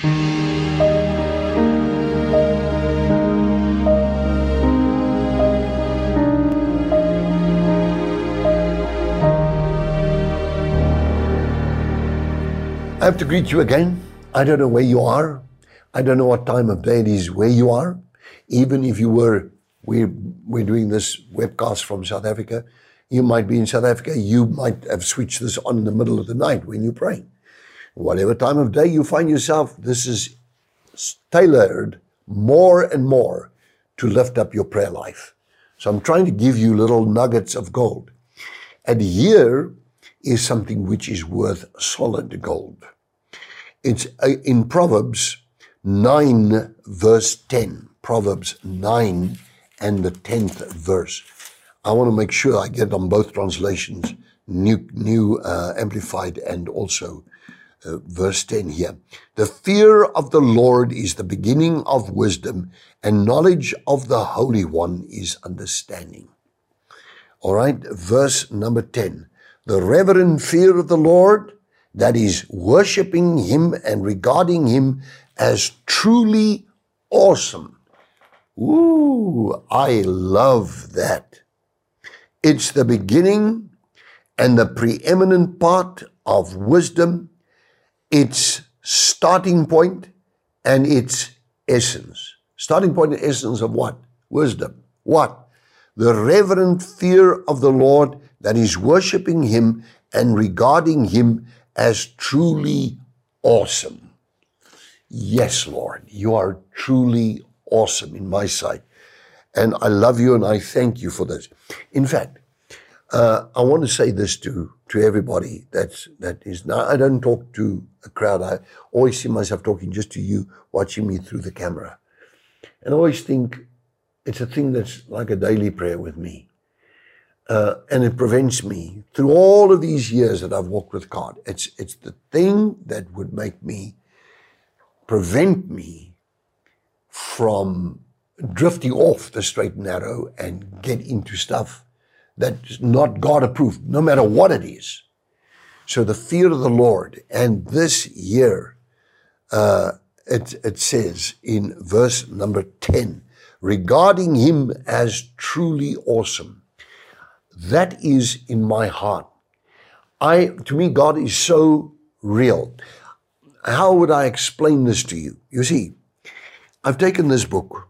I have to greet you again. I don't know where you are. I don't know what time of day it is where you are. Even if you were, we're, we're doing this webcast from South Africa. You might be in South Africa. You might have switched this on in the middle of the night when you're praying. Whatever time of day you find yourself, this is tailored more and more to lift up your prayer life. So I'm trying to give you little nuggets of gold. And here is something which is worth solid gold. It's uh, in Proverbs 9, verse 10. Proverbs 9 and the 10th verse. I want to make sure I get on both translations, New, new uh, Amplified and also uh, verse 10 here. The fear of the Lord is the beginning of wisdom, and knowledge of the Holy One is understanding. All right, verse number 10 the reverent fear of the Lord, that is, worshiping Him and regarding Him as truly awesome. Ooh, I love that. It's the beginning and the preeminent part of wisdom, its starting point and its essence. Starting point and essence of what? Wisdom. What? The reverent fear of the Lord that is worshiping Him and regarding Him as truly awesome. Yes, Lord, you are truly awesome in my sight. And I love you and I thank you for this. In fact, uh, I want to say this to, to everybody that's, that is now, I don't talk to a crowd. I always see myself talking just to you, watching me through the camera. And I always think it's a thing that's like a daily prayer with me. Uh, and it prevents me through all of these years that I've walked with God. It's it's the thing that would make me prevent me from drifting off the straight and narrow and get into stuff that's not God approved, no matter what it is. So the fear of the Lord, and this year, uh, it, it says in verse number 10, regarding him as truly awesome that is in my heart. I, to me, God is so real. How would I explain this to you? You see, I've taken this book.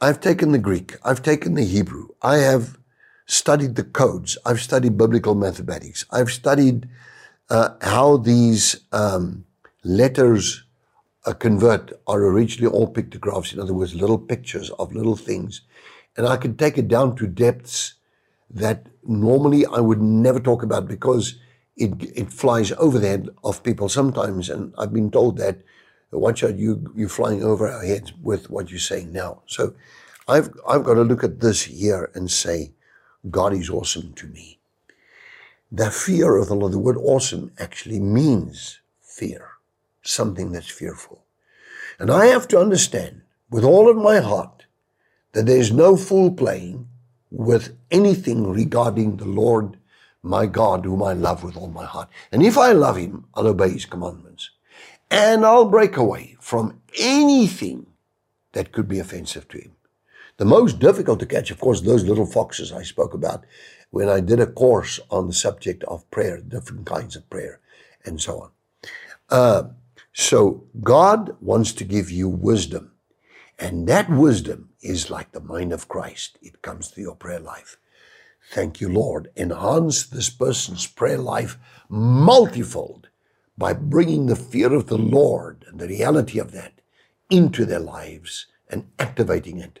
I've taken the Greek. I've taken the Hebrew. I have studied the codes. I've studied biblical mathematics. I've studied uh, how these um, letters uh, convert are originally all pictographs. In other words, little pictures of little things. And I can take it down to depths that normally I would never talk about because it, it flies over the head of people sometimes. And I've been told that, watch out, you, you're flying over our heads with what you're saying now. So I've, I've got to look at this here and say, God is awesome to me. The fear of the Lord, the word awesome actually means fear, something that's fearful. And I have to understand with all of my heart that there's no fool playing with anything regarding the Lord my God, whom I love with all my heart. And if I love him, I'll obey his commandments. And I'll break away from anything that could be offensive to him. The most difficult to catch, of course, those little foxes I spoke about when I did a course on the subject of prayer, different kinds of prayer, and so on. Uh, so God wants to give you wisdom. And that wisdom is like the mind of Christ. It comes through your prayer life. Thank you, Lord. Enhance this person's prayer life multifold by bringing the fear of the Lord and the reality of that into their lives and activating it